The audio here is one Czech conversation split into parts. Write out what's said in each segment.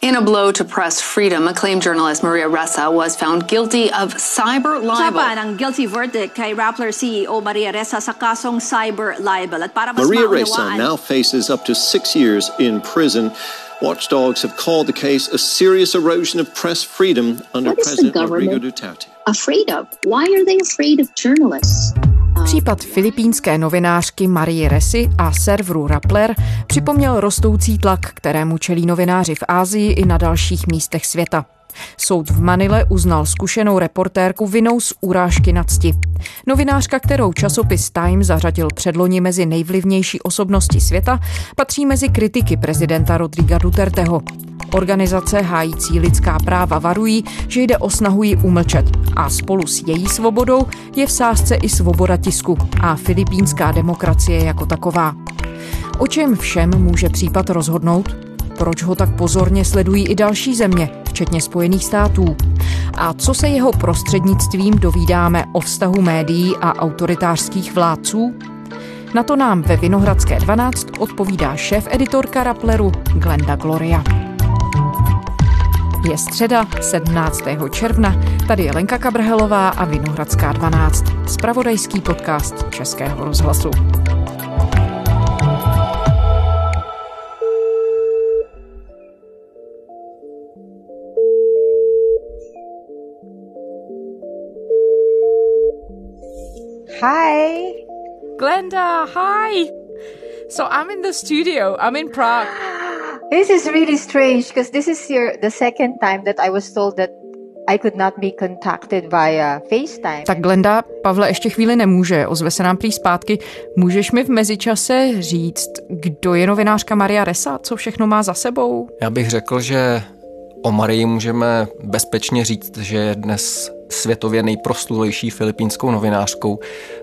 In a blow to press freedom, acclaimed journalist Maria Ressa was found guilty of cyber libel. Usapan ang guilty verdict kay Rappler CEO Maria Ressa sa kasong cyber libel. At para mas Maria Ressa now faces up to six years in prison. Watchdogs have called the case a serious erosion of press freedom under What is the President Rodrigo government Duterte. afraid of? Why are they afraid of journalists? Případ filipínské novinářky Marie Resy a serveru Rappler připomněl rostoucí tlak, kterému čelí novináři v Ázii i na dalších místech světa. Soud v Manile uznal zkušenou reportérku vinou z urážky na cti. Novinářka, kterou časopis Time zařadil předloni mezi nejvlivnější osobnosti světa, patří mezi kritiky prezidenta Rodriga Duterteho. Organizace hájící lidská práva varují, že jde o snahu ji umlčet a spolu s její svobodou je v sázce i svoboda tisku a filipínská demokracie jako taková. O čem všem může případ rozhodnout? Proč ho tak pozorně sledují i další země, včetně Spojených států? A co se jeho prostřednictvím dovídáme o vztahu médií a autoritářských vládců? Na to nám ve Vinohradské 12 odpovídá šéf-editorka Rappleru Glenda Gloria. Je středa 17. června, tady je Lenka Kabrhelová a Vinohradská 12, spravodajský podcast Českého rozhlasu. Hi. Glenda, hi! So I'm in the studio, I'm in Prague. This is really strange because this is your the second time that I was told that I could not be contacted via FaceTime. Tak Glenda, Pavle ještě chvíli nemůže, ozve se nám prý zpátky. Můžeš mi v mezičase říct, kdo je novinářka Maria Resa, co všechno má za sebou? Já bych řekl, že o Marii můžeme bezpečně říct, že je dnes světově nejproslulejší filipínskou novinářkou,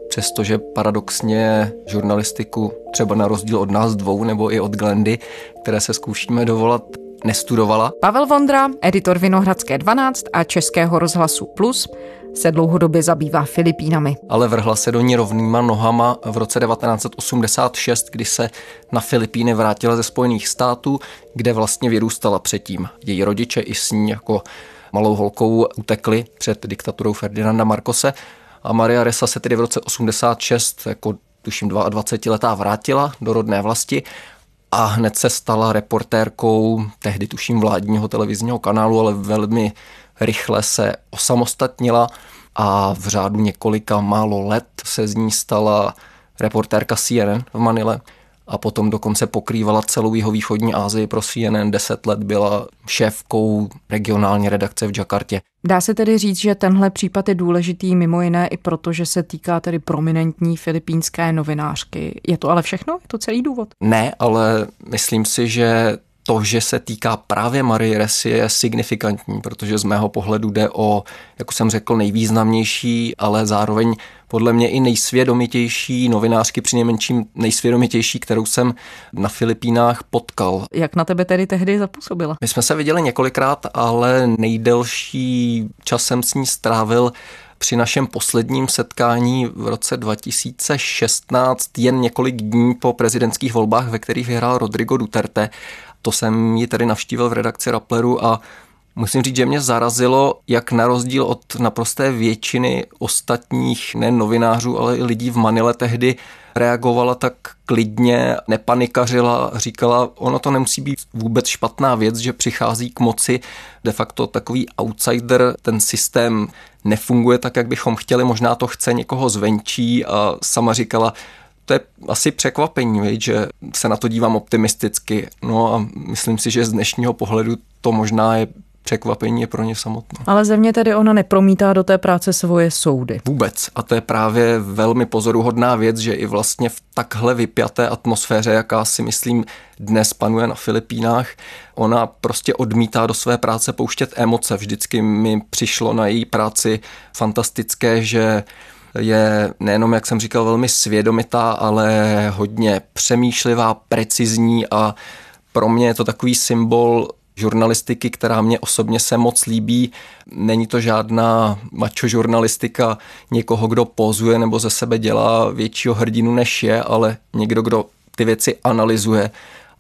přestože paradoxně žurnalistiku třeba na rozdíl od nás dvou nebo i od Glendy, které se zkoušíme dovolat, nestudovala. Pavel Vondra, editor Vinohradské 12 a Českého rozhlasu Plus, se dlouhodobě zabývá Filipínami. ale vrhla se do ní rovnýma nohama v roce 1986, kdy se na Filipíny vrátila ze Spojených států, kde vlastně vyrůstala předtím. Její rodiče i s ní jako malou holkou utekli před diktaturou Ferdinanda Marcose a Maria Ressa se tedy v roce 86 jako tuším 22 letá vrátila do rodné vlasti a hned se stala reportérkou tehdy tuším vládního televizního kanálu, ale velmi rychle se osamostatnila a v řádu několika málo let se z ní stala reportérka CNN v Manile a potom dokonce pokrývala celou jeho východní Asii pro CNN, deset let byla šéfkou regionální redakce v Jakartě. Dá se tedy říct, že tenhle případ je důležitý mimo jiné i proto, že se týká tedy prominentní filipínské novinářky. Je to ale všechno? Je to celý důvod? Ne, ale myslím si, že to, že se týká právě Marie Ressy je signifikantní, protože z mého pohledu jde o, jak jsem řekl, nejvýznamnější, ale zároveň podle mě i nejsvědomitější novinářky, přinejmenším nejsvědomitější, kterou jsem na Filipínách potkal. Jak na tebe tedy tehdy zapůsobila? My jsme se viděli několikrát, ale nejdelší čas jsem s ní strávil při našem posledním setkání v roce 2016, jen několik dní po prezidentských volbách, ve kterých vyhrál Rodrigo Duterte. To jsem ji tedy navštívil v redakci Rappleru a Musím říct, že mě zarazilo, jak na rozdíl od naprosté většiny ostatních ne novinářů, ale i lidí v Manile tehdy reagovala tak klidně, nepanikařila, říkala, ono to nemusí být vůbec špatná věc, že přichází k moci. De facto takový outsider, ten systém nefunguje tak, jak bychom chtěli, možná to chce někoho zvenčí a sama říkala, to je asi překvapení, viď, že se na to dívám optimisticky. No a myslím si, že z dnešního pohledu to možná je překvapení je pro ně samotné. Ale země tedy ona nepromítá do té práce svoje soudy. Vůbec. A to je právě velmi pozoruhodná věc, že i vlastně v takhle vypjaté atmosféře, jaká si myslím dnes panuje na Filipínách, ona prostě odmítá do své práce pouštět emoce. Vždycky mi přišlo na její práci fantastické, že je nejenom, jak jsem říkal, velmi svědomitá, ale hodně přemýšlivá, precizní a pro mě je to takový symbol žurnalistiky, která mě osobně se moc líbí. Není to žádná macho žurnalistika někoho, kdo pozuje nebo ze sebe dělá většího hrdinu než je, ale někdo, kdo ty věci analyzuje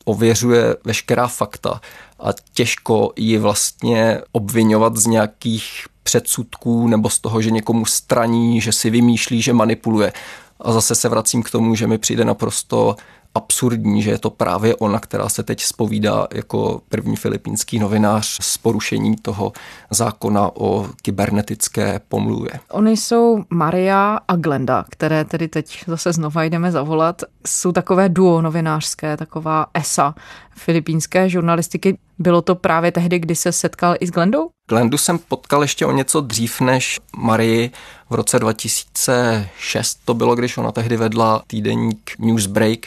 ověřuje veškerá fakta a těžko ji vlastně obvinovat z nějakých předsudků nebo z toho, že někomu straní, že si vymýšlí, že manipuluje. A zase se vracím k tomu, že mi přijde naprosto absurdní, že je to právě ona, která se teď spovídá jako první filipínský novinář s porušením toho zákona o kybernetické pomluvě. Oni jsou Maria a Glenda, které tedy teď zase znova jdeme zavolat. Jsou takové duo novinářské, taková ESA filipínské žurnalistiky. Bylo to právě tehdy, kdy se setkal i s Glendou? Glendu jsem potkal ještě o něco dřív než Marii v roce 2006. To bylo, když ona tehdy vedla týdeník Newsbreak,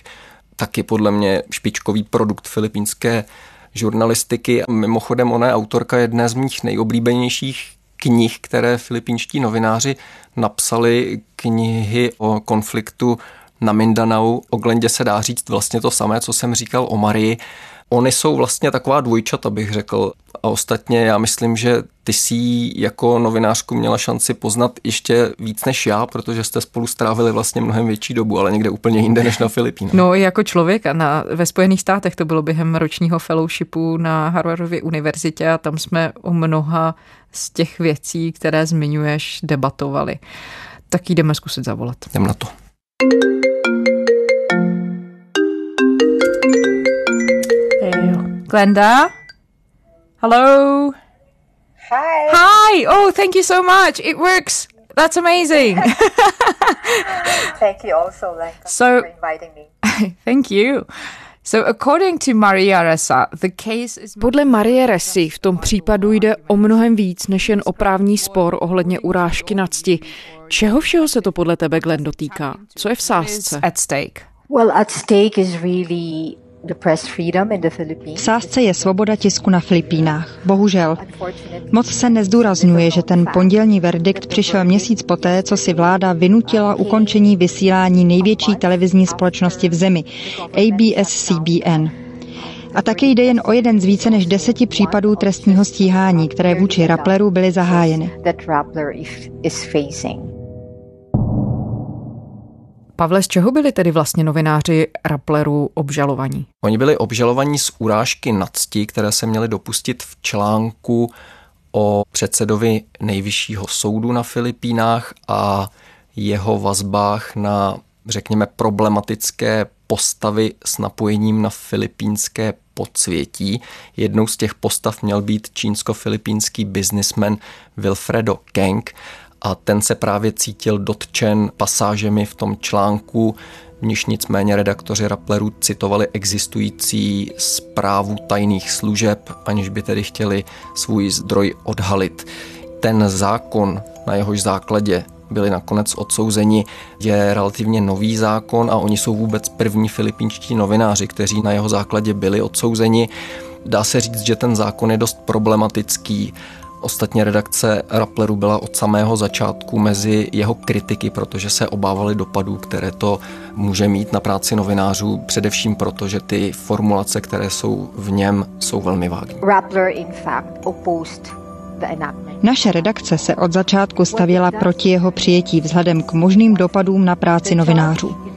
taky podle mě špičkový produkt filipínské žurnalistiky. Mimochodem ona je autorka jedné z mých nejoblíbenějších knih, které filipínští novináři napsali, knihy o konfliktu na Mindanao. O Glendě se dá říct vlastně to samé, co jsem říkal o Marii. Oni jsou vlastně taková dvojčata, bych řekl. A ostatně já myslím, že ty si jako novinářku měla šanci poznat ještě víc než já, protože jste spolu strávili vlastně mnohem větší dobu, ale někde úplně jinde než na Filipínách. No i jako člověk a na, ve Spojených státech to bylo během ročního fellowshipu na Harvardově univerzitě a tam jsme o mnoha z těch věcí, které zmiňuješ, debatovali. Tak jdeme zkusit zavolat. Jdem na to. Glenda? Hello? Hi. Hi! Oh, thank you so much. It works. That's amazing. Thank you also, Lenka, So- for inviting me. Thank you. So according to Maria Ressa, the case is... Podle Marie Ressy v tom případu jde o mnohem víc než jen o právní spor ohledně urážky na cti. Čeho všeho se to podle tebe, Glen, dotýká? Co je v sázce? At stake. Well, at stake is really V sázce je svoboda tisku na Filipínách. Bohužel. Moc se nezdůrazňuje, že ten pondělní verdikt přišel měsíc poté, co si vláda vynutila ukončení vysílání největší televizní společnosti v zemi, ABS-CBN. A taky jde jen o jeden z více než deseti případů trestního stíhání, které vůči Rappleru byly zahájeny. Pavle, z čeho byli tedy vlastně novináři Rappleru obžalovaní? Oni byli obžalovaní z urážky na cti, které se měli dopustit v článku o předsedovi nejvyššího soudu na Filipínách a jeho vazbách na, řekněme, problematické postavy s napojením na filipínské podsvětí. Jednou z těch postav měl být čínsko-filipínský biznismen Wilfredo Keng a ten se právě cítil dotčen pasážemi v tom článku, v níž nicméně redaktoři Rappleru citovali existující zprávu tajných služeb, aniž by tedy chtěli svůj zdroj odhalit. Ten zákon, na jehož základě byli nakonec odsouzeni, je relativně nový zákon a oni jsou vůbec první filipínští novináři, kteří na jeho základě byli odsouzeni. Dá se říct, že ten zákon je dost problematický. Ostatně redakce Rappleru byla od samého začátku mezi jeho kritiky, protože se obávali dopadů, které to může mít na práci novinářů, především proto, že ty formulace, které jsou v něm, jsou velmi vágní. Rappler, in fact, opposed. Naše redakce se od začátku stavěla proti jeho přijetí vzhledem k možným dopadům na práci novinářů.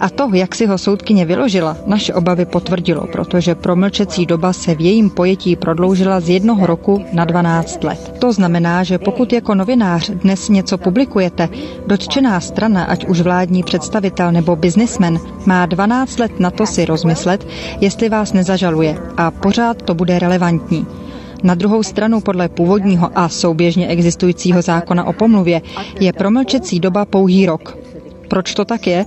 A to, jak si ho soudkyně vyložila, naše obavy potvrdilo, protože promlčecí doba se v jejím pojetí prodloužila z jednoho roku na 12 let. To znamená, že pokud jako novinář dnes něco publikujete, dotčená strana, ať už vládní představitel nebo biznismen, má 12 let na to si rozmyslet, jestli vás nezažaluje a pořád to bude relevantní. Na druhou stranu podle původního a souběžně existujícího zákona o pomluvě je promlčecí doba pouhý rok. Proč to tak je?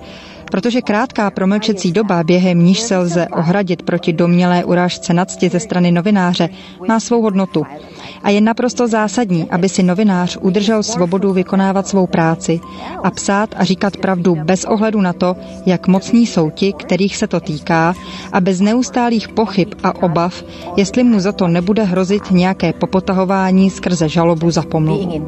Protože krátká promlčecí doba, během níž se lze ohradit proti domělé urážce nadsti ze strany novináře, má svou hodnotu. A je naprosto zásadní, aby si novinář udržel svobodu vykonávat svou práci a psát a říkat pravdu bez ohledu na to, jak mocní jsou ti, kterých se to týká, a bez neustálých pochyb a obav, jestli mu za to nebude hrozit nějaké popotahování skrze žalobu za pomluvu.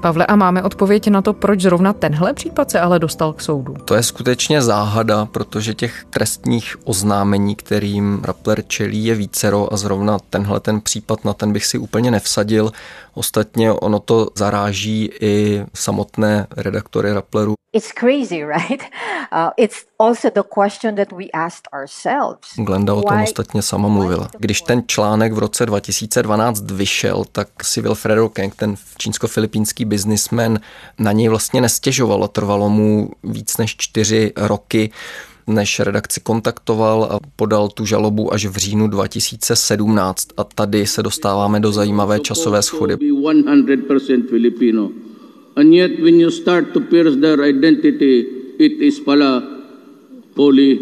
Pavle, a máme odpověď na to, proč zrovna tenhle případ se ale dostal k soudu? To je skutečně záhada, protože těch trestních oznámení, kterým Rappler čelí, je vícero a zrovna tenhle ten případ na ten bych si úplně nevsadil. Ostatně ono to zaráží i samotné redaktory Rappleru. It's crazy, right? Uh, it's also the question that we asked ourselves. Glenda o tom ostatně sama mluvila. Když ten článek v roce 2012 vyšel, tak si Wilfredo Keng, ten čínsko-filipínský biznismen, na něj vlastně nestěžoval a trvalo mu víc než čtyři roky než redakci kontaktoval a podal tu žalobu až v říjnu 2017. A tady se dostáváme do zajímavé časové schody. It is pala wholly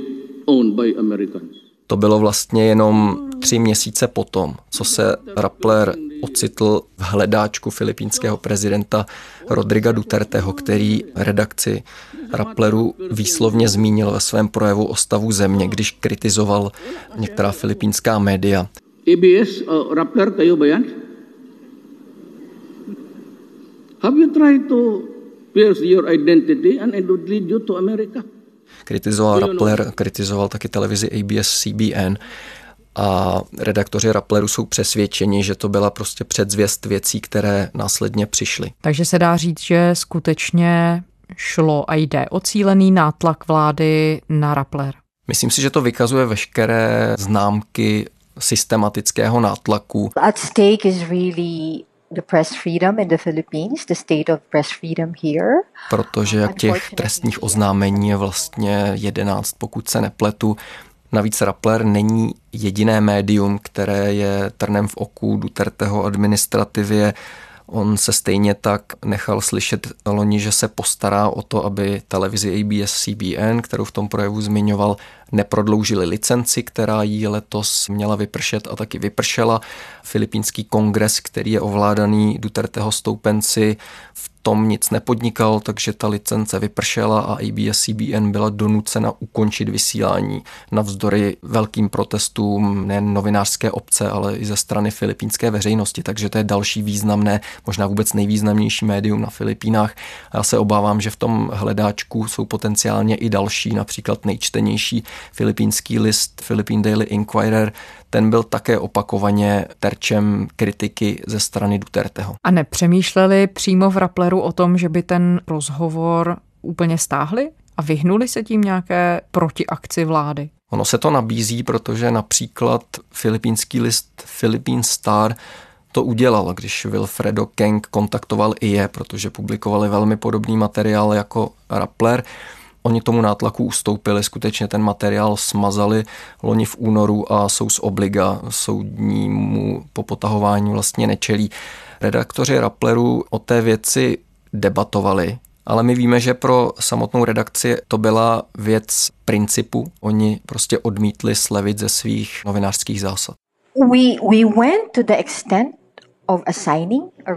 owned by Americans. To bylo vlastně jenom tři měsíce potom, co se Rappler ocitl v hledáčku filipínského prezidenta Rodriga Duterteho, který redakci Rappleru výslovně zmínil ve svém projevu o stavu země, když kritizoval některá filipínská média. ABS, uh, Rappler, kayo ba yan? Have you tried to pierce your identity and it would lead you to America? Kritizoval Rappler, kritizoval taky televizi ABS-CBN a redaktoři Rappleru jsou přesvědčeni, že to byla prostě předzvěst věcí, které následně přišly. Takže se dá říct, že skutečně šlo a jde o cílený nátlak vlády na Rappler. Myslím si, že to vykazuje veškeré známky systematického nátlaku. At stake is really the press freedom in the Philippines, the state of press freedom here. Protože jak těch trestních oznámení je vlastně 11, pokud se nepletu. Navíc Rappler není jediné médium, které je trnem v oku Duterteho administrativě. On se stejně tak nechal slyšet loni, že se postará o to, aby televizi ABS-CBN, kterou v tom projevu zmiňoval, neprodloužili licenci, která jí letos měla vypršet a taky vypršela. Filipínský kongres, který je ovládaný Duterteho stoupenci, v tom nic nepodnikal, takže ta licence vypršela a ABS-CBN byla donucena ukončit vysílání navzdory velkým protestům nejen novinářské obce, ale i ze strany filipínské veřejnosti. Takže to je další významné, možná vůbec nejvýznamnější médium na Filipínách. Já se obávám, že v tom hledáčku jsou potenciálně i další, například nejčtenější filipínský list Philippine Daily Inquirer, ten byl také opakovaně terčem kritiky ze strany Duterteho. A nepřemýšleli přímo v Rappleru o tom, že by ten rozhovor úplně stáhli a vyhnuli se tím nějaké protiakci vlády? Ono se to nabízí, protože například filipínský list Philippine Star to udělal, když Wilfredo Keng kontaktoval i je, protože publikovali velmi podobný materiál jako Rappler Oni tomu nátlaku ustoupili, skutečně ten materiál smazali loni v únoru a jsou z obliga soudnímu popotahování vlastně nečelí. Redaktoři Rappleru o té věci debatovali, ale my víme, že pro samotnou redakci to byla věc principu. Oni prostě odmítli slevit ze svých novinářských zásad. We, we went to the extent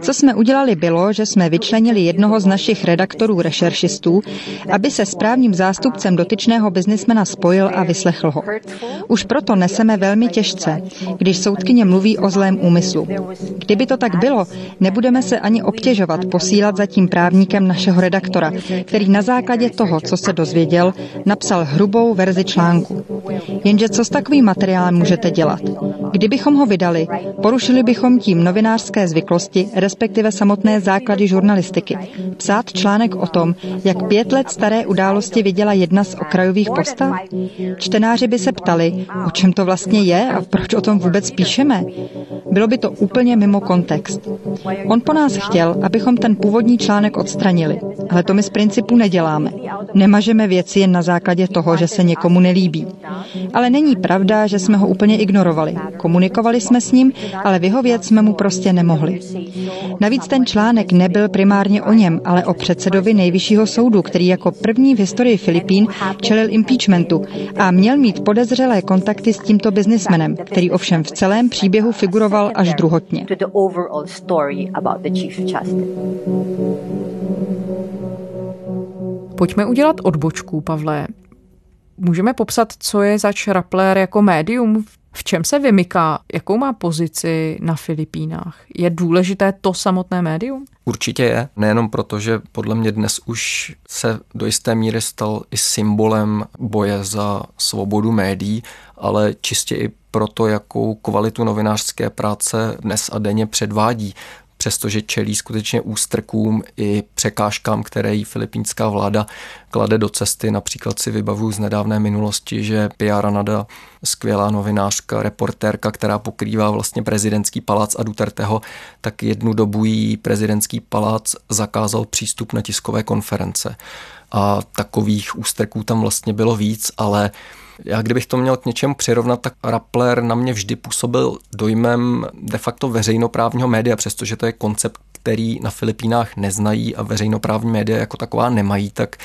co jsme udělali bylo, že jsme vyčlenili jednoho z našich redaktorů rešeršistů, aby se s právním zástupcem dotyčného biznismena spojil a vyslechl ho. Už proto neseme velmi těžce, když soudkyně mluví o zlém úmyslu. Kdyby to tak bylo, nebudeme se ani obtěžovat posílat za tím právníkem našeho redaktora, který na základě toho, co se dozvěděl, napsal hrubou verzi článku. Jenže co s takovým materiálem můžete dělat? Kdybychom ho vydali, porušili bychom tím novinářské zvyklosti, respektive samotné základy žurnalistiky. Psát článek o tom, jak pět let staré události viděla jedna z okrajových postav? Čtenáři by se ptali, o čem to vlastně je a proč o tom vůbec píšeme. Bylo by to úplně mimo kontext. On po nás chtěl, abychom ten původní článek odstranili, ale to my z principu neděláme. Nemažeme věci jen na základě toho, že se někomu nelíbí. Ale není pravda, že jsme ho úplně ignorovali. Komunikovali jsme s ním, ale vyhovět jsme mu prostě nemohli. Navíc ten článek nebyl primárně o něm, ale o předsedovi nejvyššího soudu, který jako první v historii Filipín čelil impeachmentu a měl mít podezřelé kontakty s tímto biznismenem, který ovšem v celém příběhu figuroval až druhotně. Pojďme udělat odbočku, Pavle. Můžeme popsat, co je zač Rappler jako médium v čem se vymyká? Jakou má pozici na Filipínách? Je důležité to samotné médium? Určitě je, nejenom proto, že podle mě dnes už se do jisté míry stal i symbolem boje za svobodu médií, ale čistě i proto, jakou kvalitu novinářské práce dnes a denně předvádí přestože čelí skutečně ústrkům i překážkám, které jí filipínská vláda klade do cesty. Například si vybavuju z nedávné minulosti, že Pia Ranada, skvělá novinářka, reportérka, která pokrývá vlastně prezidentský palác a Duterteho, tak jednu dobu jí prezidentský palác zakázal přístup na tiskové konference. A takových ústrků tam vlastně bylo víc, ale já kdybych to měl k něčemu přirovnat, tak Rappler na mě vždy působil dojmem de facto veřejnoprávního média, přestože to je koncept, který na Filipínách neznají a veřejnoprávní média jako taková nemají, tak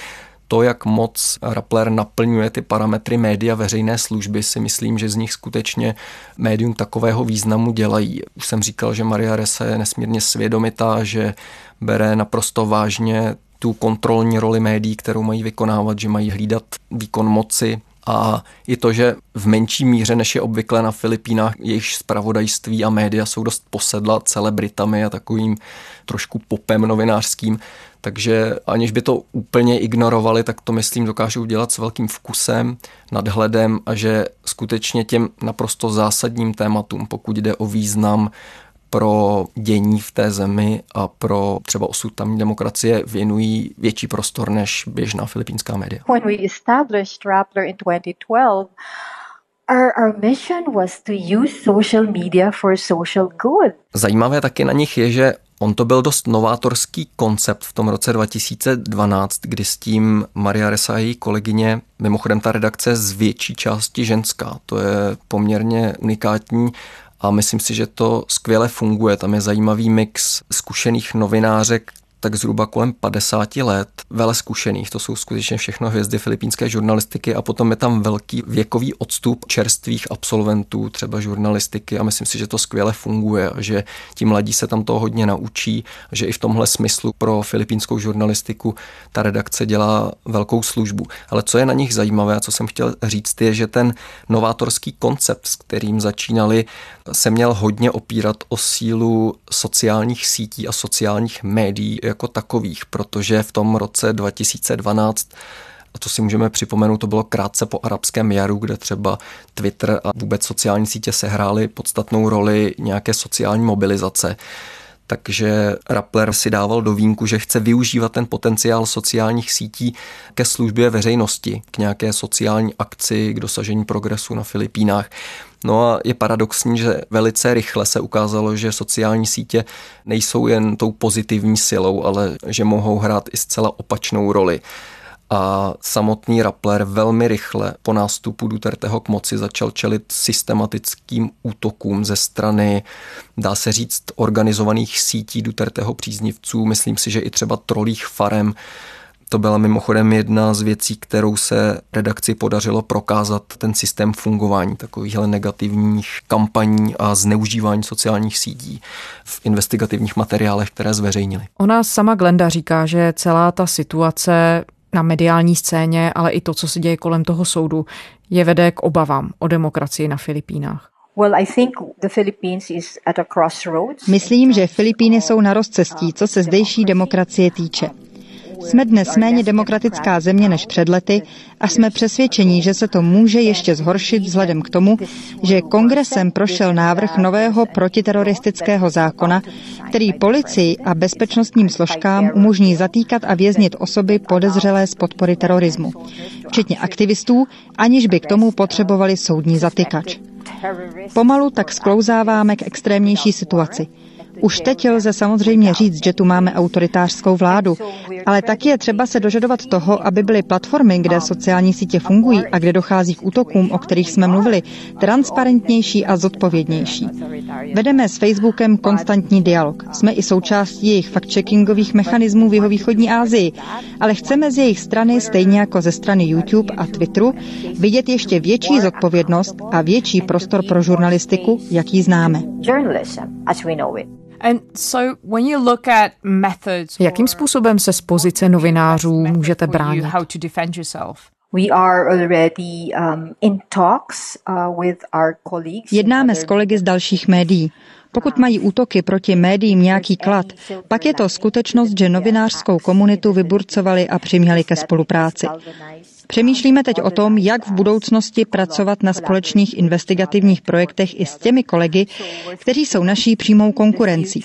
to, jak moc Rappler naplňuje ty parametry média veřejné služby, si myslím, že z nich skutečně médium takového významu dělají. Už jsem říkal, že Maria Ressa je nesmírně svědomitá, že bere naprosto vážně tu kontrolní roli médií, kterou mají vykonávat, že mají hlídat výkon moci, a i to, že v menší míře, než je obvykle na Filipínách, jejich spravodajství a média jsou dost posedla celebritami a takovým trošku popem novinářským, takže aniž by to úplně ignorovali, tak to myslím dokážou dělat s velkým vkusem, nadhledem a že skutečně těm naprosto zásadním tématům, pokud jde o význam pro dění v té zemi a pro třeba osud tamní demokracie věnují větší prostor než běžná filipínská média. When we established Rappler in 2012, Our, our mission was to use social media for social good. Zajímavé taky na nich je, že On to byl dost novátorský koncept v tom roce 2012, kdy s tím Maria Resa a její kolegyně, mimochodem ta redakce z větší části ženská, to je poměrně unikátní a myslím si, že to skvěle funguje. Tam je zajímavý mix zkušených novinářek, tak zhruba kolem 50 let, vele zkušených, to jsou skutečně všechno hvězdy filipínské žurnalistiky a potom je tam velký věkový odstup čerstvých absolventů, třeba žurnalistiky a myslím si, že to skvěle funguje že ti mladí se tam toho hodně naučí, že i v tomhle smyslu pro filipínskou žurnalistiku ta redakce dělá velkou službu. Ale co je na nich zajímavé a co jsem chtěl říct, je, že ten novátorský koncept, s kterým začínali, se měl hodně opírat o sílu sociálních sítí a sociálních médií jako takových, protože v tom roce 2012 a to si můžeme připomenout, to bylo krátce po arabském jaru, kde třeba Twitter a vůbec sociální sítě sehrály podstatnou roli nějaké sociální mobilizace. Takže Rappler si dával do vínku, že chce využívat ten potenciál sociálních sítí ke službě veřejnosti, k nějaké sociální akci, k dosažení progresu na Filipínách. No a je paradoxní, že velice rychle se ukázalo, že sociální sítě nejsou jen tou pozitivní silou, ale že mohou hrát i zcela opačnou roli a samotný Rappler velmi rychle po nástupu Duterteho k moci začal čelit systematickým útokům ze strany, dá se říct, organizovaných sítí Duterteho příznivců. Myslím si, že i třeba trolích farem to byla mimochodem jedna z věcí, kterou se redakci podařilo prokázat ten systém fungování takovýchhle negativních kampaní a zneužívání sociálních sítí v investigativních materiálech, které zveřejnili. Ona sama Glenda říká, že celá ta situace na mediální scéně, ale i to, co se děje kolem toho soudu, je vede k obavám o demokracii na Filipínách. Myslím, že Filipíny jsou na rozcestí, co se zdejší demokracie týče. Jsme dnes méně demokratická země než před lety a jsme přesvědčeni, že se to může ještě zhoršit vzhledem k tomu, že kongresem prošel návrh nového protiteroristického zákona, který policii a bezpečnostním složkám umožní zatýkat a věznit osoby podezřelé z podpory terorismu, včetně aktivistů, aniž by k tomu potřebovali soudní zatykač. Pomalu tak sklouzáváme k extrémnější situaci – už teď lze samozřejmě říct, že tu máme autoritářskou vládu, ale taky je třeba se dožadovat toho, aby byly platformy, kde sociální sítě fungují a kde dochází k útokům, o kterých jsme mluvili, transparentnější a zodpovědnější. Vedeme s Facebookem konstantní dialog. Jsme i součástí jejich fact-checkingových mechanismů v jeho východní Asii, ale chceme z jejich strany, stejně jako ze strany YouTube a Twitteru, vidět ještě větší zodpovědnost a větší prostor pro žurnalistiku, jaký známe. Jakým způsobem se z pozice novinářů můžete bránit? Jednáme s kolegy z dalších médií. Pokud mají útoky proti médiím nějaký klad, pak je to skutečnost, že novinářskou komunitu vyburcovali a přiměli ke spolupráci. Přemýšlíme teď o tom, jak v budoucnosti pracovat na společných investigativních projektech i s těmi kolegy, kteří jsou naší přímou konkurencí.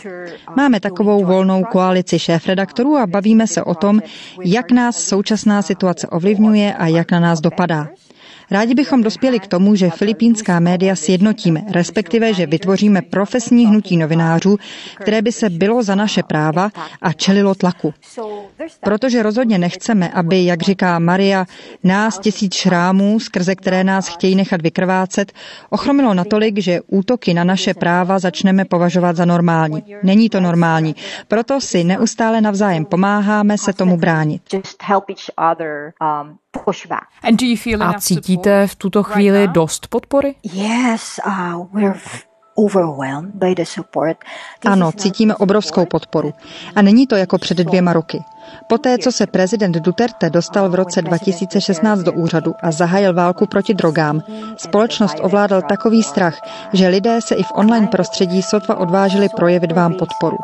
Máme takovou volnou koalici šéf-redaktorů a bavíme se o tom, jak nás současná situace ovlivňuje a jak na nás dopadá. Rádi bychom dospěli k tomu, že filipínská média sjednotíme, respektive, že vytvoříme profesní hnutí novinářů, které by se bylo za naše práva a čelilo tlaku. Protože rozhodně nechceme, aby, jak říká Maria, nás tisíc šrámů, skrze které nás chtějí nechat vykrvácet, ochromilo natolik, že útoky na naše práva začneme považovat za normální. Není to normální. Proto si neustále navzájem pomáháme se tomu bránit. A cítíte v tuto chvíli dost podpory? Yes, uh, we're ano, cítíme obrovskou podporu. A není to jako před dvěma roky. Poté, co se prezident Duterte dostal v roce 2016 do úřadu a zahájil válku proti drogám, společnost ovládal takový strach, že lidé se i v online prostředí sotva odvážili projevit vám podporu.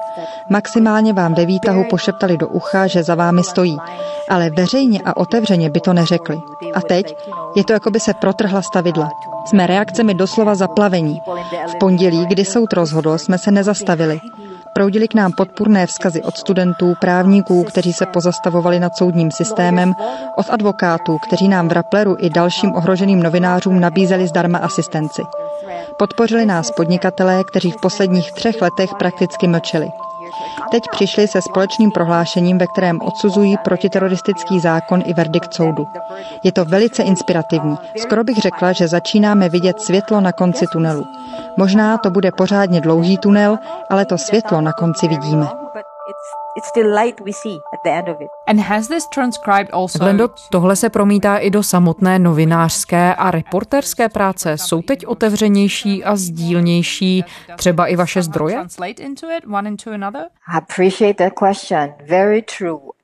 Maximálně vám ve výtahu pošeptali do ucha, že za vámi stojí, ale veřejně a otevřeně by to neřekli. A teď je to, jako by se protrhla stavidla. Jsme reakcemi doslova zaplavení. V pondělí, kdy soud rozhodl, jsme se nezastavili. Proudili k nám podpůrné vzkazy od studentů, právníků, kteří se pozastavovali nad soudním systémem, od advokátů, kteří nám v Rappleru i dalším ohroženým novinářům nabízeli zdarma asistenci. Podpořili nás podnikatelé, kteří v posledních třech letech prakticky mlčeli. Teď přišli se společným prohlášením, ve kterém odsuzují protiteroristický zákon i verdikt soudu. Je to velice inspirativní. Skoro bych řekla, že začínáme vidět světlo na konci tunelu. Možná to bude pořádně dlouhý tunel, ale to světlo na konci vidíme. It's still light we see at the end of it. And has this transcribed also... Glendo, tohle se promítá i do samotné novinářské a reporterské práce. Jsou teď otevřenější a sdílnější třeba i vaše zdroje? Appreciate that question. Very true.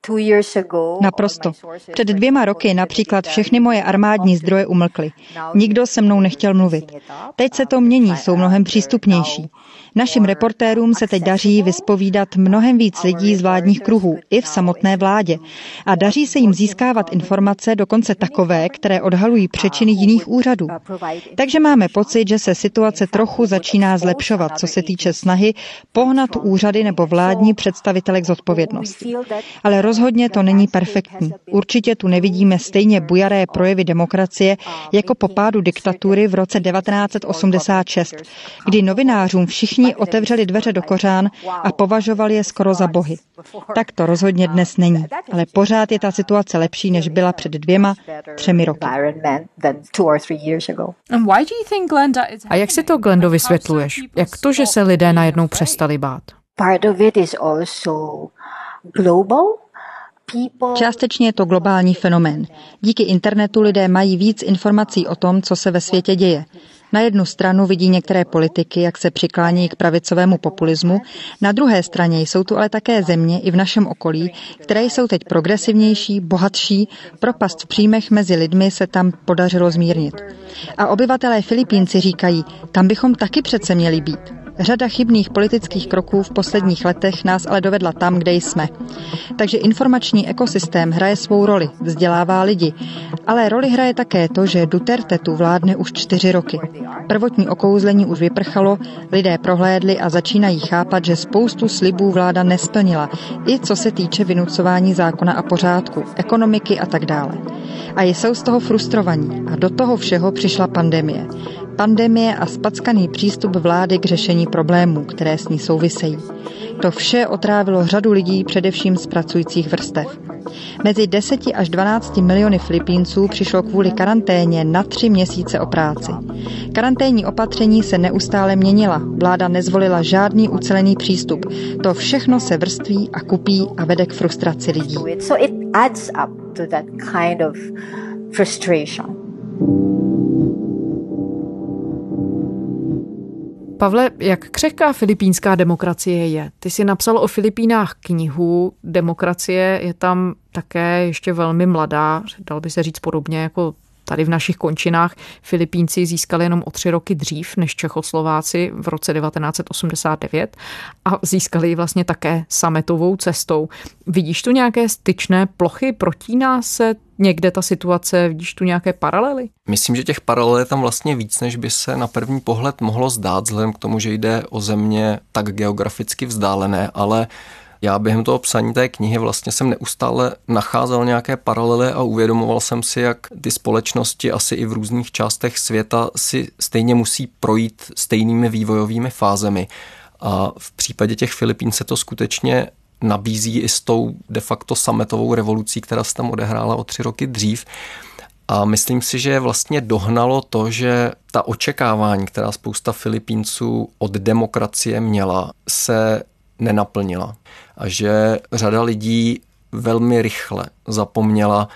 Naprosto. Před dvěma roky například všechny moje armádní zdroje umlkly. Nikdo se mnou nechtěl mluvit. Teď se to mění, jsou mnohem přístupnější. Našim reportérům se teď daří vyspovídat mnohem víc lidí z vládních kruhů, i v samotné vládě. A daří se jim získávat informace dokonce takové, které odhalují přečiny jiných úřadů. Takže máme pocit, že se situace trochu začíná zlepšovat, co se týče snahy pohnat úřady nebo vládní představitele k zodpovědnosti. Ale rozhodně to není perfektní. Určitě tu nevidíme stejně bujaré projevy demokracie jako po pádu diktatury v roce 1986, kdy novinářům všichni otevřeli dveře do kořán a považovali je skoro za bohy. Tak to rozhodně dnes není, ale pořád je ta situace lepší, než byla před dvěma, třemi roky. A jak si to, Glendo, vysvětluješ? Jak to, že se lidé najednou přestali bát? Part of it is also global. Částečně je to globální fenomén. Díky internetu lidé mají víc informací o tom, co se ve světě děje. Na jednu stranu vidí některé politiky, jak se přiklání k pravicovému populismu, na druhé straně jsou tu ale také země i v našem okolí, které jsou teď progresivnější, bohatší, propast v příjmech mezi lidmi se tam podařilo zmírnit. A obyvatelé Filipínci říkají, tam bychom taky přece měli být. Řada chybných politických kroků v posledních letech nás ale dovedla tam, kde jsme. Takže informační ekosystém hraje svou roli, vzdělává lidi, ale roli hraje také to, že Duterte tu vládne už čtyři roky. Prvotní okouzlení už vyprchalo, lidé prohlédli a začínají chápat, že spoustu slibů vláda nesplnila, i co se týče vynucování zákona a pořádku, ekonomiky a tak dále. A jsou z toho frustrovaní a do toho všeho přišla pandemie pandemie a spackaný přístup vlády k řešení problémů, které s ní souvisejí. To vše otrávilo řadu lidí, především z pracujících vrstev. Mezi 10 až 12 miliony Filipínců přišlo kvůli karanténě na tři měsíce o práci. Karanténní opatření se neustále měnila, vláda nezvolila žádný ucelený přístup. To všechno se vrství a kupí a vede k frustraci lidí. So it adds up to that kind of frustration. Pavle, jak křehká filipínská demokracie je? Ty jsi napsal o Filipínách knihu, demokracie je tam také ještě velmi mladá, dal by se říct podobně jako Tady v našich končinách Filipínci získali jenom o tři roky dřív než Čechoslováci v roce 1989 a získali ji vlastně také sametovou cestou. Vidíš tu nějaké styčné plochy? Protíná se někde ta situace? Vidíš tu nějaké paralely? Myslím, že těch paralel je tam vlastně víc, než by se na první pohled mohlo zdát, vzhledem k tomu, že jde o země tak geograficky vzdálené, ale já během toho psaní té knihy vlastně jsem neustále nacházel nějaké paralely a uvědomoval jsem si, jak ty společnosti asi i v různých částech světa si stejně musí projít stejnými vývojovými fázemi. A v případě těch Filipín se to skutečně nabízí i s tou de facto sametovou revolucí, která se tam odehrála o tři roky dřív. A myslím si, že vlastně dohnalo to, že ta očekávání, která spousta Filipínců od demokracie měla, se nenaplnila. A že řada lidí velmi rychle zapomněla,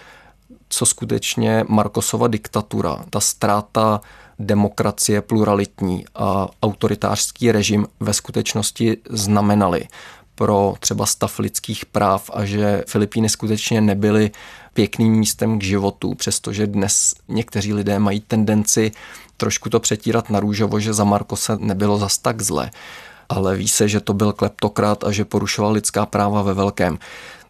co skutečně Markosova diktatura, ta ztráta demokracie pluralitní a autoritářský režim ve skutečnosti znamenaly pro třeba stav lidských práv a že Filipíny skutečně nebyly pěkným místem k životu, přestože dnes někteří lidé mají tendenci trošku to přetírat na růžovo, že za Markose nebylo zas tak zle ale ví se, že to byl kleptokrat a že porušoval lidská práva ve velkém.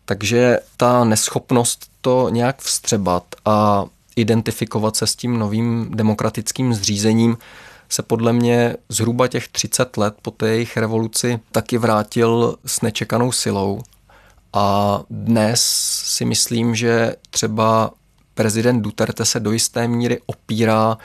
Takže ta neschopnost to nějak vstřebat a identifikovat se s tím novým demokratickým zřízením se podle mě zhruba těch 30 let po té jejich revoluci taky vrátil s nečekanou silou. A dnes si myslím, že třeba prezident Duterte se do jisté míry opírá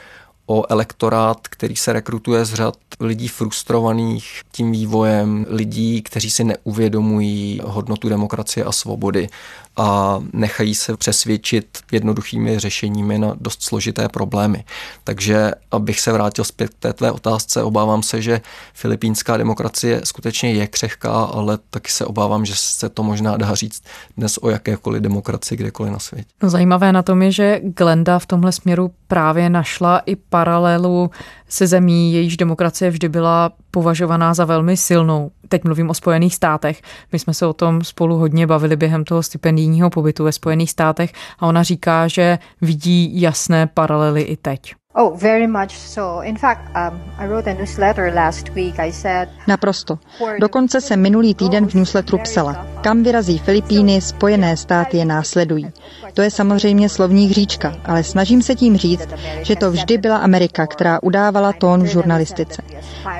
o elektorát, který se rekrutuje z řad lidí frustrovaných tím vývojem, lidí, kteří si neuvědomují hodnotu demokracie a svobody a nechají se přesvědčit jednoduchými řešeními na dost složité problémy. Takže abych se vrátil zpět k té tvé otázce, obávám se, že filipínská demokracie skutečně je křehká, ale taky se obávám, že se to možná dá říct dnes o jakékoliv demokracii kdekoliv na světě. No, zajímavé na tom je, že Glenda v tomhle směru právě našla i paralelu se zemí, jejíž demokracie vždy byla považovaná za velmi silnou. Teď mluvím o Spojených státech. My jsme se o tom spolu hodně bavili během toho stipendijního pobytu ve Spojených státech a ona říká, že vidí jasné paralely i teď. Oh, very much so. In fact, um, I wrote a newsletter last week. I said, Naprosto. Dokonce se minulý týden v newsletteru psala. Kam vyrazí Filipíny, Spojené státy je následují. To je samozřejmě slovní hříčka, ale snažím se tím říct, že to vždy byla Amerika, která udávala tón v žurnalistice.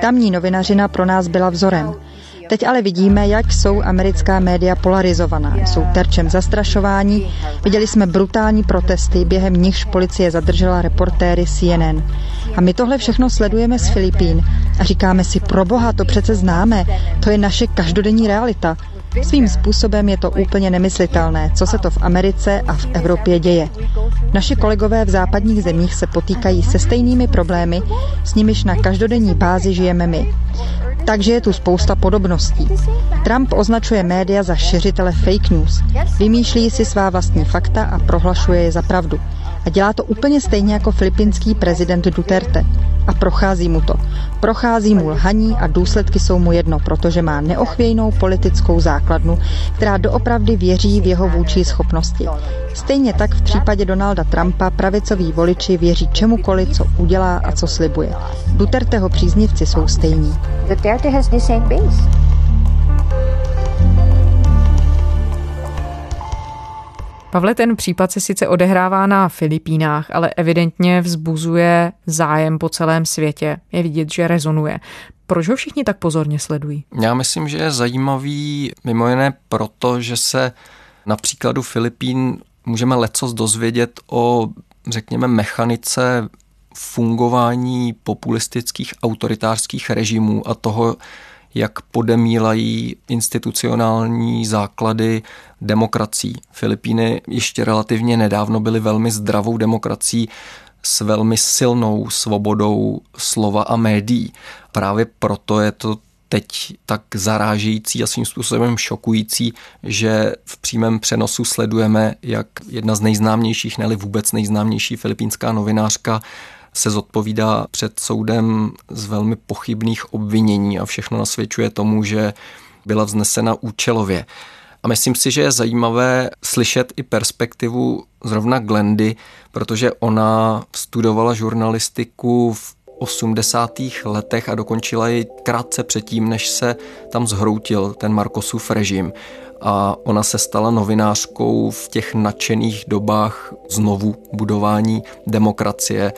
Tamní novinařina pro nás byla vzorem. Teď ale vidíme, jak jsou americká média polarizovaná. Jsou terčem zastrašování. Viděli jsme brutální protesty, během nichž policie zadržela reportéry CNN. A my tohle všechno sledujeme z Filipín a říkáme si, pro boha, to přece známe, to je naše každodenní realita. Svým způsobem je to úplně nemyslitelné, co se to v Americe a v Evropě děje. Naši kolegové v západních zemích se potýkají se stejnými problémy, s nimiž na každodenní bázi žijeme my. Takže je tu spousta podobností. Trump označuje média za šeřitele fake news. Vymýšlí si svá vlastní fakta a prohlašuje je za pravdu. A dělá to úplně stejně jako filipínský prezident Duterte. A prochází mu to. Prochází mu lhaní a důsledky jsou mu jedno, protože má neochvějnou politickou základnu, která doopravdy věří v jeho vůči schopnosti. Stejně tak v případě Donalda Trumpa pravicoví voliči věří čemukoliv, co udělá a co slibuje. Duterteho příznivci jsou stejní. Duterte has the same base. Pavle, ten případ se sice odehrává na Filipínách, ale evidentně vzbuzuje zájem po celém světě. Je vidět, že rezonuje. Proč ho všichni tak pozorně sledují? Já myslím, že je zajímavý mimo jiné proto, že se na příkladu Filipín můžeme lecos dozvědět o, řekněme, mechanice fungování populistických autoritářských režimů a toho, jak podemílají institucionální základy demokracií. Filipíny ještě relativně nedávno byly velmi zdravou demokracií s velmi silnou svobodou slova a médií. Právě proto je to teď tak zarážející a svým způsobem šokující, že v přímém přenosu sledujeme, jak jedna z nejznámějších, neli vůbec nejznámější filipínská novinářka se zodpovídá před soudem z velmi pochybných obvinění a všechno nasvědčuje tomu, že byla vznesena účelově. A myslím si, že je zajímavé slyšet i perspektivu zrovna Glendy, protože ona studovala žurnalistiku v 80. letech a dokončila ji krátce předtím, než se tam zhroutil ten Markosův režim. A ona se stala novinářkou v těch nadšených dobách znovu budování demokracie.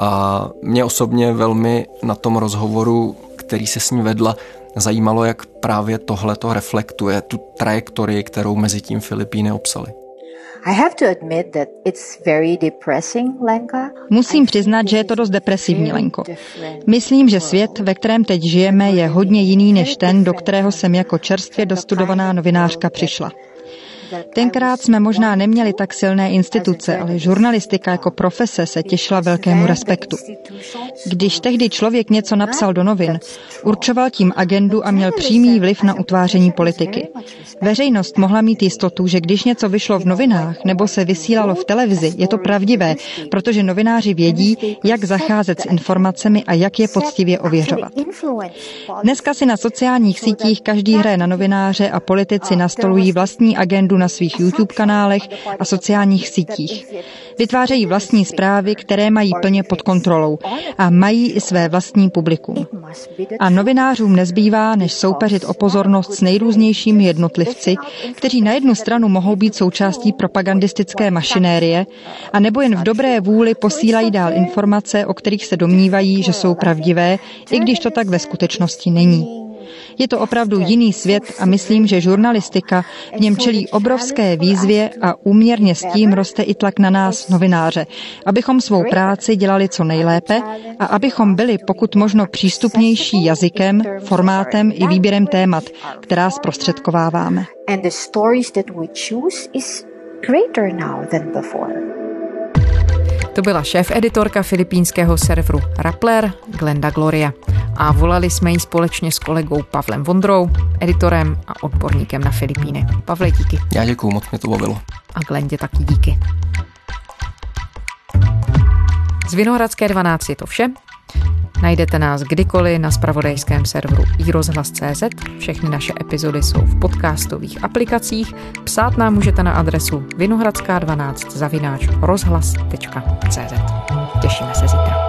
A mě osobně velmi na tom rozhovoru, který se s ní vedla, zajímalo, jak právě tohle to reflektuje, tu trajektorii, kterou mezi tím Filipíny obsaly. Musím přiznat, že je to dost depresivní, Lenko. Myslím, že svět, ve kterém teď žijeme, je hodně jiný než ten, do kterého jsem jako čerstvě dostudovaná novinářka přišla. Tenkrát jsme možná neměli tak silné instituce, ale žurnalistika jako profese se těšila velkému respektu. Když tehdy člověk něco napsal do novin, určoval tím agendu a měl přímý vliv na utváření politiky. Veřejnost mohla mít jistotu, že když něco vyšlo v novinách nebo se vysílalo v televizi, je to pravdivé, protože novináři vědí, jak zacházet s informacemi a jak je poctivě ověřovat. Dneska si na sociálních sítích každý hraje na novináře a politici nastolují vlastní agendu na svých YouTube kanálech a sociálních sítích. Vytvářejí vlastní zprávy, které mají plně pod kontrolou a mají i své vlastní publikum. A novinářům nezbývá, než soupeřit o pozornost s nejrůznějšími jednotlivci, kteří na jednu stranu mohou být součástí propagandistické mašinérie, a nebo jen v dobré vůli posílají dál informace, o kterých se domnívají, že jsou pravdivé, i když to tak ve skutečnosti není. Je to opravdu jiný svět a myslím, že žurnalistika v něm čelí obrovské výzvě a úměrně s tím roste i tlak na nás, novináře, abychom svou práci dělali co nejlépe a abychom byli pokud možno přístupnější jazykem, formátem i výběrem témat, která zprostředkováváme. To byla šéf-editorka filipínského serveru Rappler Glenda Gloria a volali jsme ji společně s kolegou Pavlem Vondrou, editorem a odborníkem na Filipíny. Pavle, díky. Já děkuju, moc mě to bavilo. A Glendě taky díky. Z Vinohradské 12 je to vše. Najdete nás kdykoliv na spravodajském serveru iRozhlas.cz. Všechny naše epizody jsou v podcastových aplikacích. Psát nám můžete na adresu vinohradská12 zavináč rozhlas.cz. Těšíme se zítra.